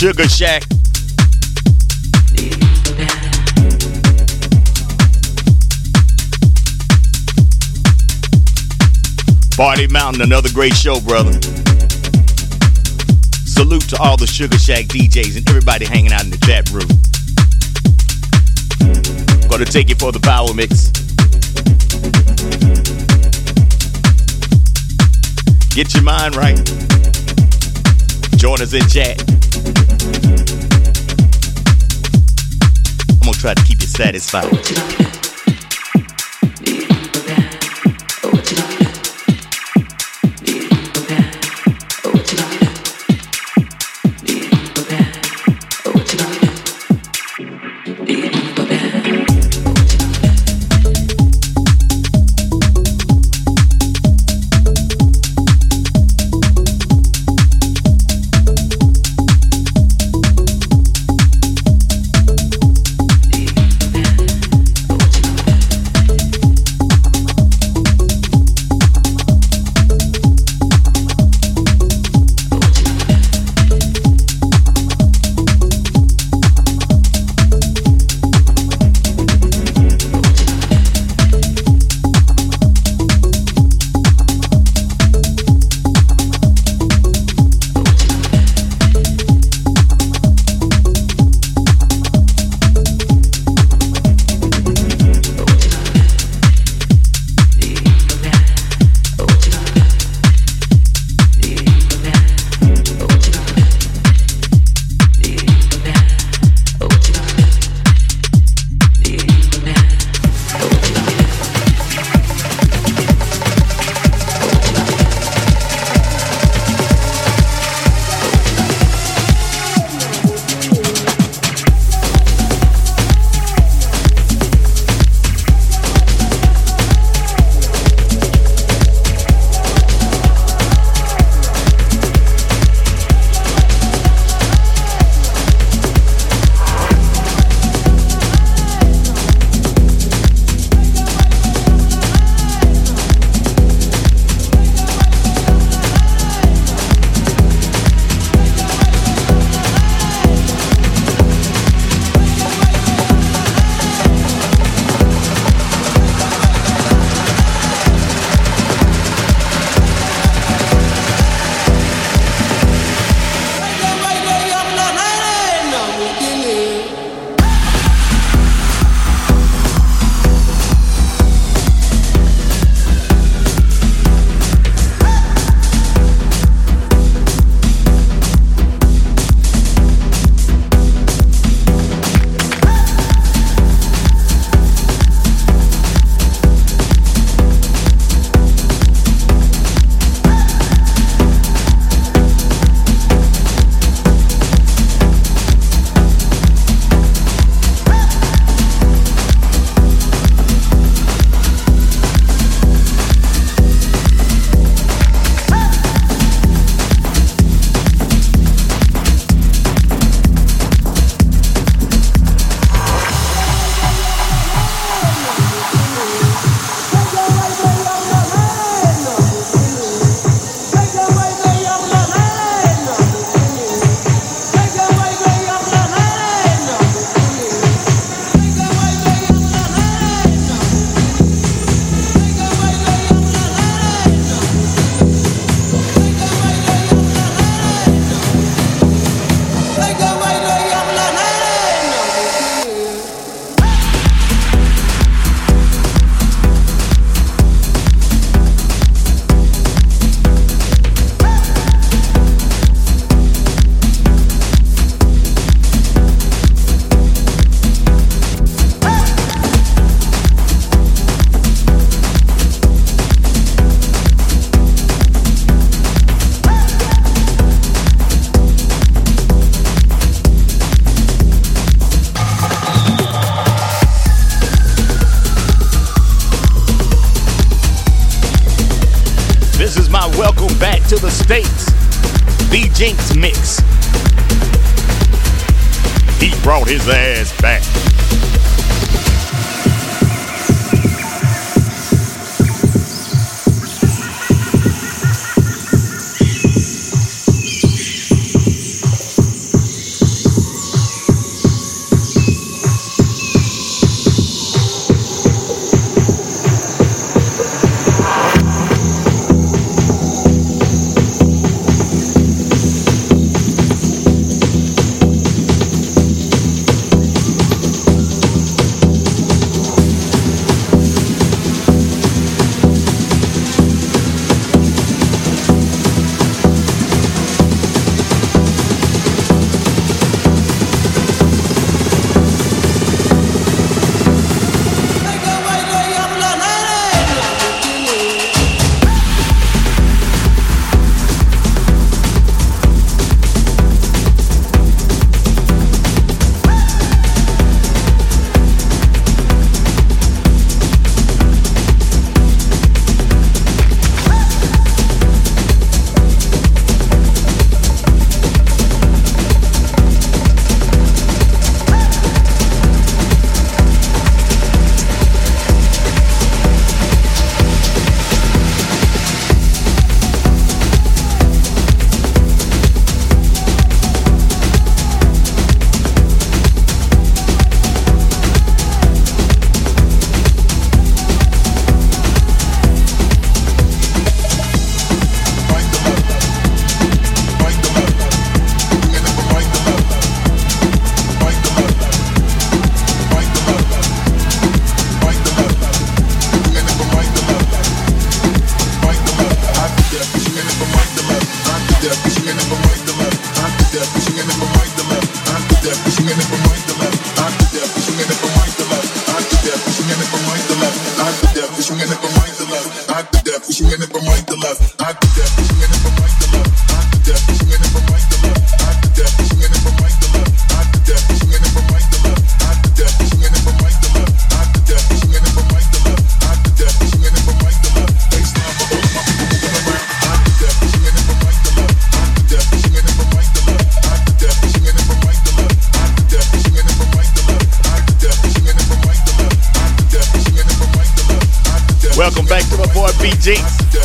Sugar Shack? Party Mountain, another great show, brother. Salute to all the Sugar Shack DJs and everybody hanging out in the chat room. Gonna take you for the power mix. Get your mind right. Join us in chat. I'm gonna try to keep you satisfied.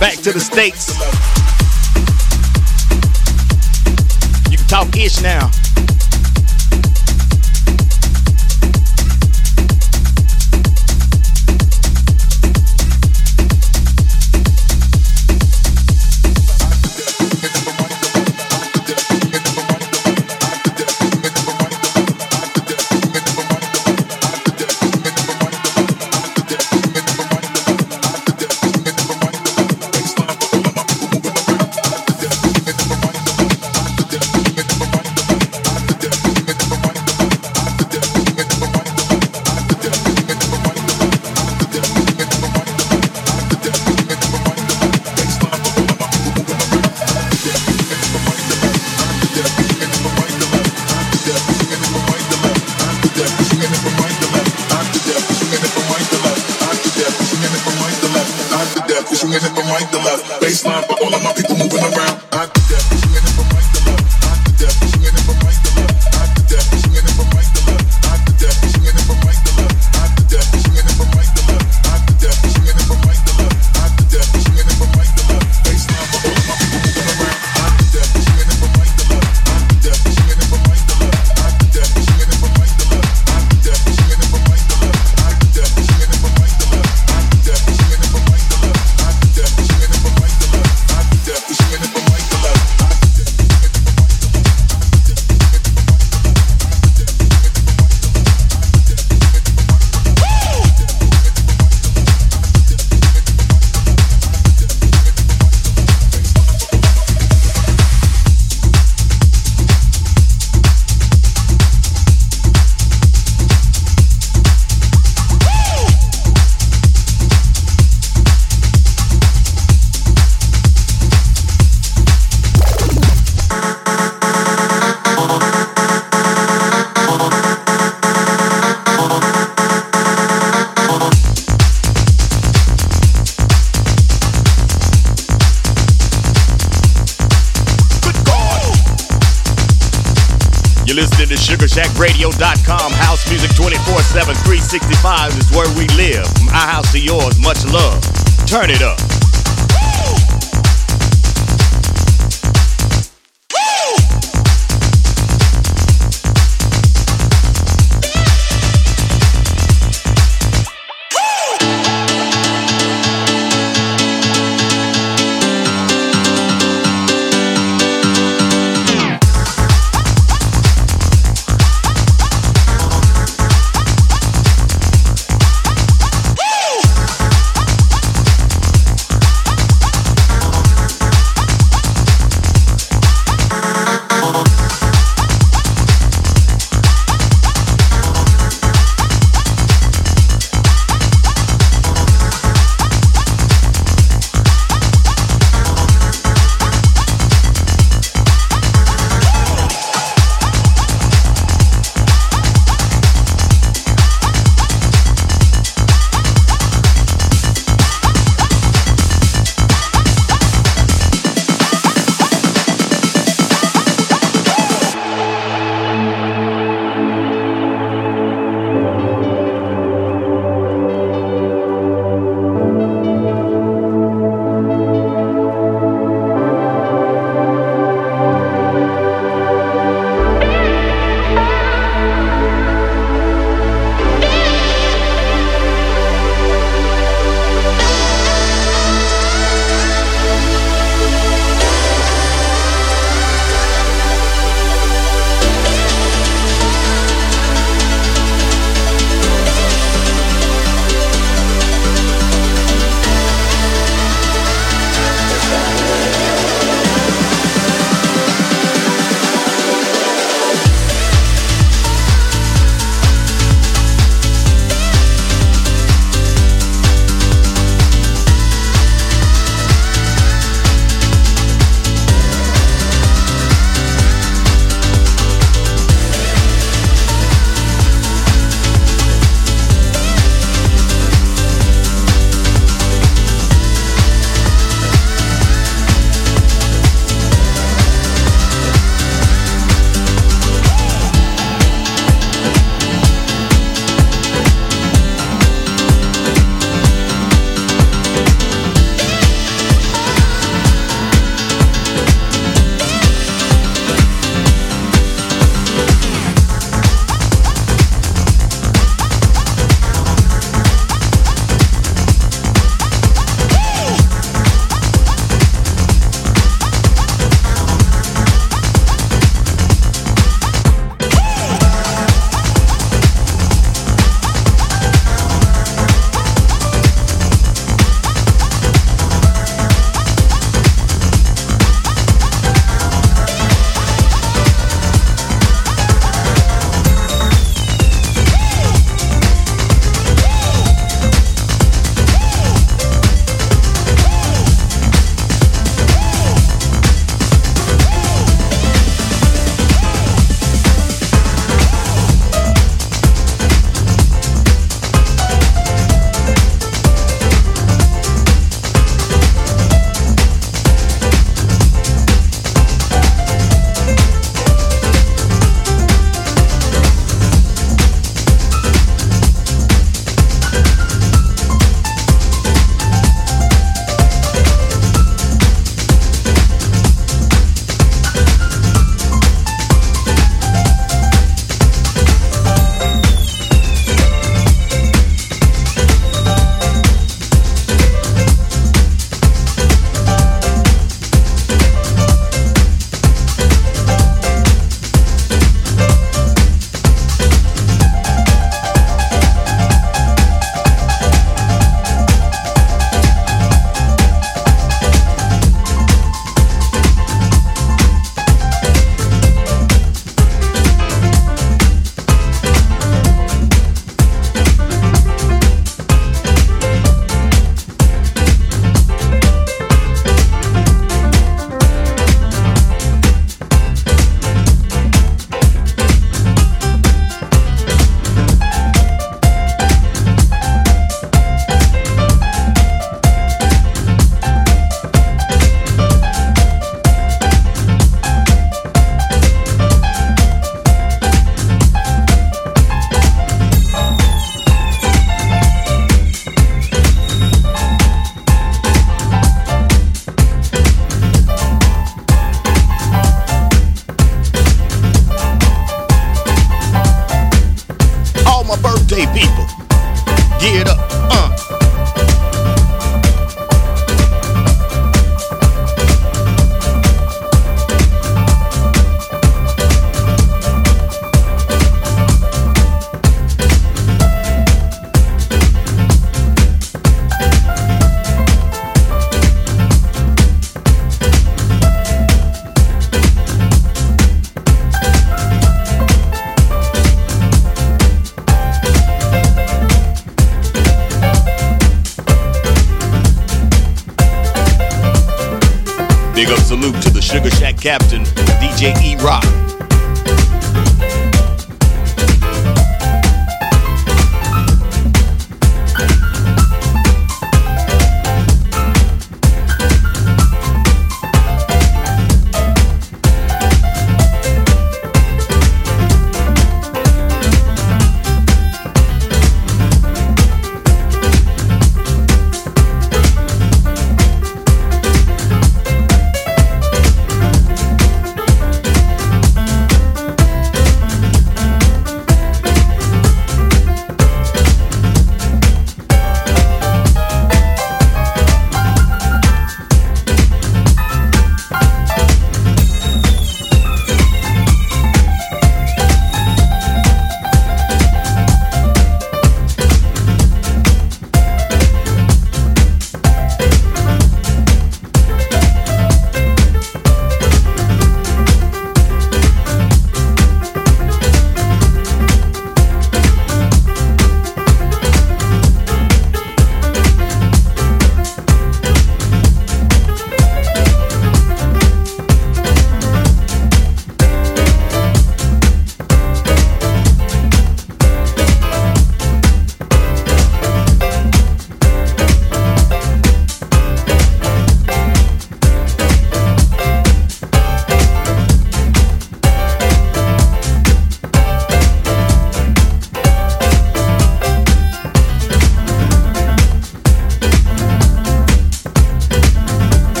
Back to the States. You can talk ish now. 7, 365 is where we live. From our house to yours, much love. Turn it up.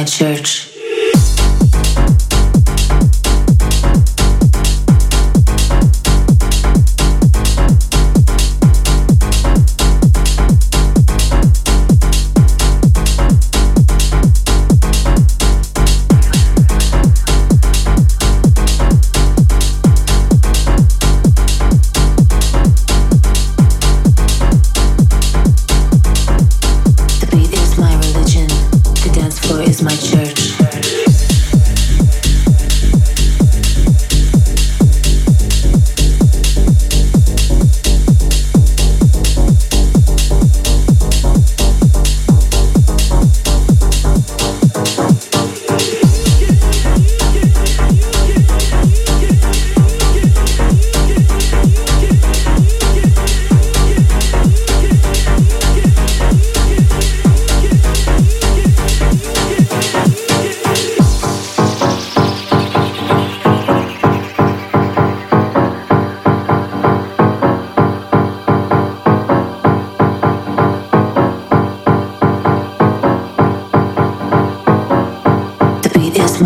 my church.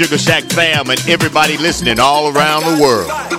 Sugar Shack fam and everybody listening all around the world.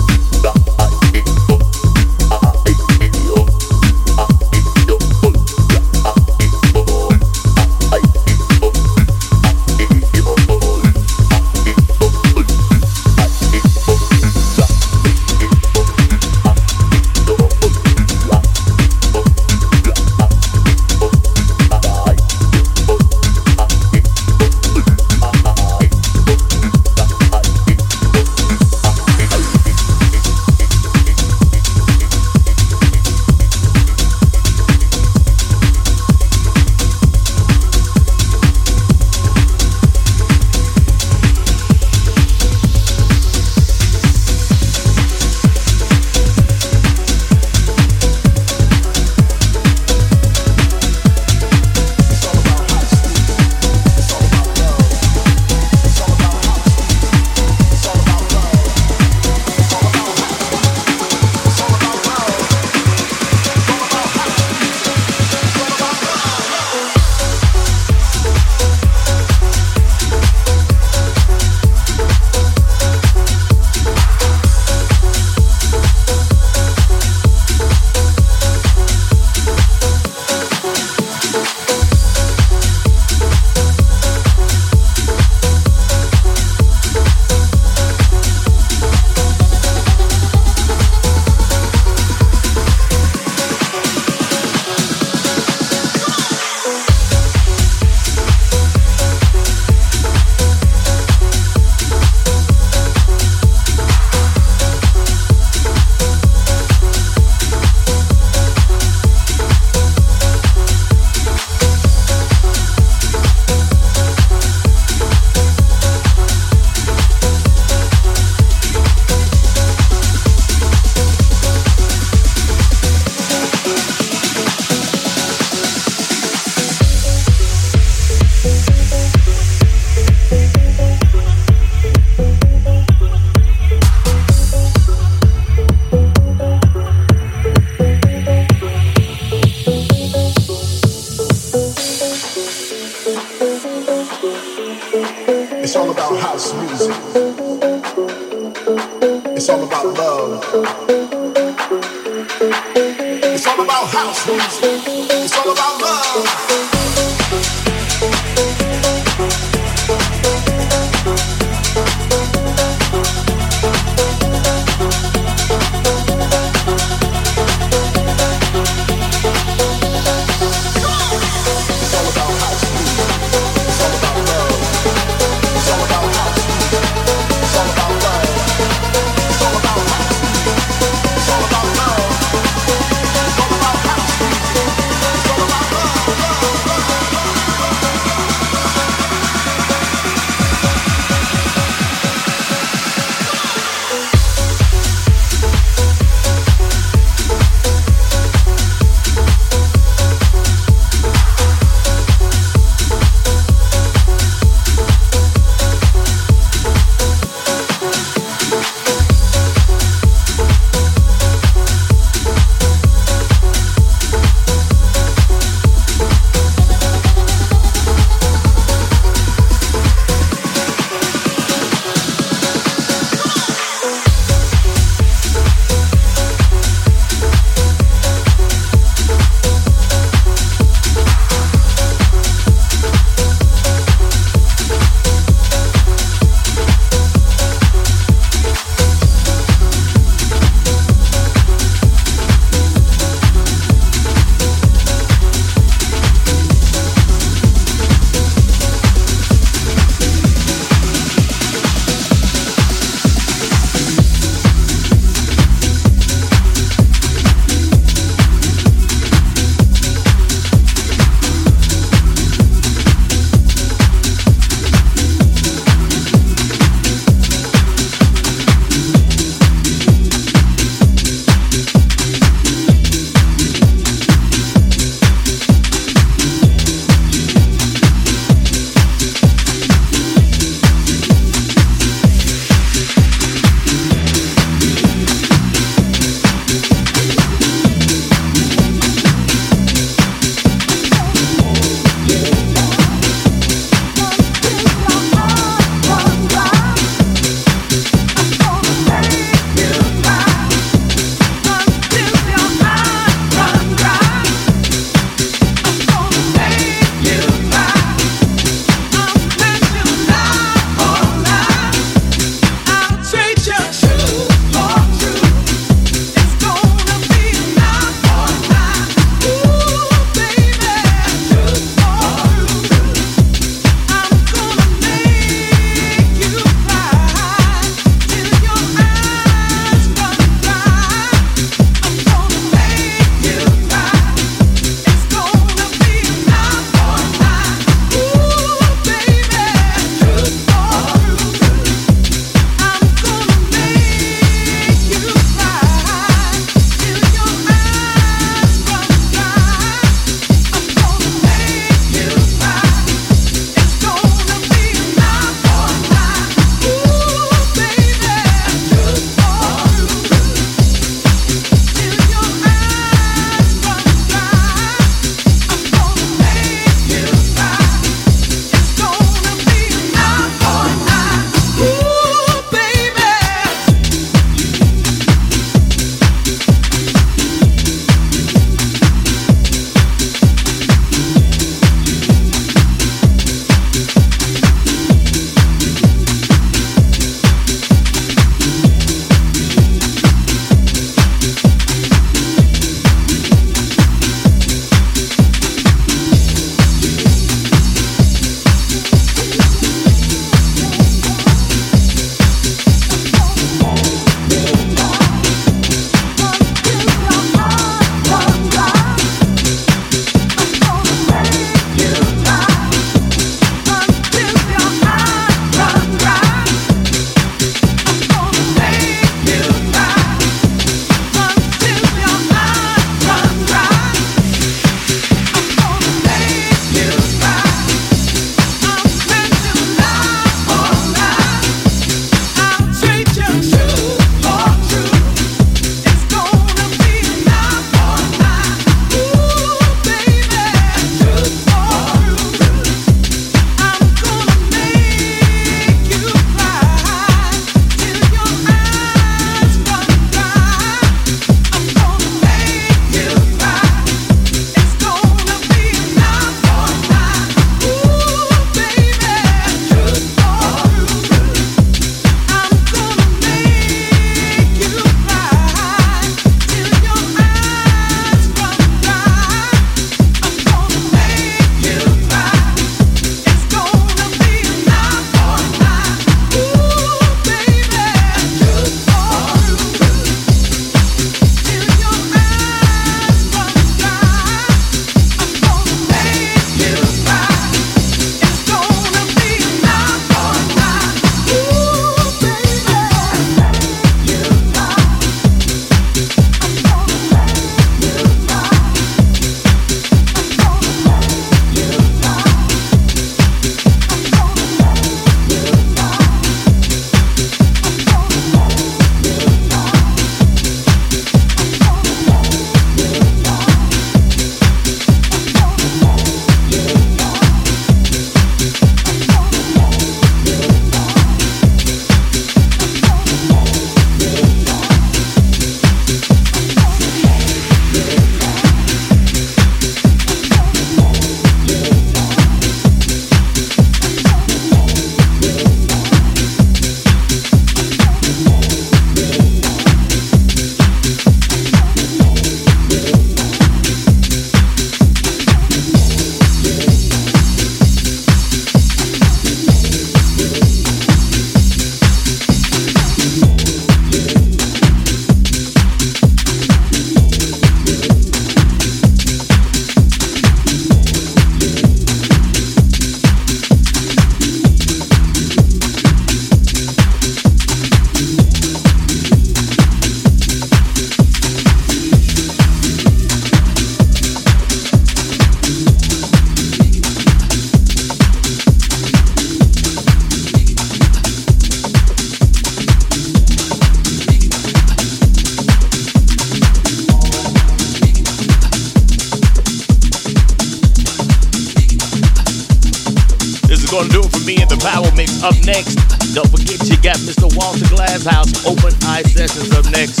Up next, don't forget you got Mr. Walter Glasshouse Open Eye Sessions up next.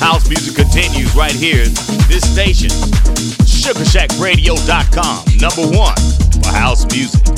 House music continues right here. This station, SugarShackRadio.com, number one for house music.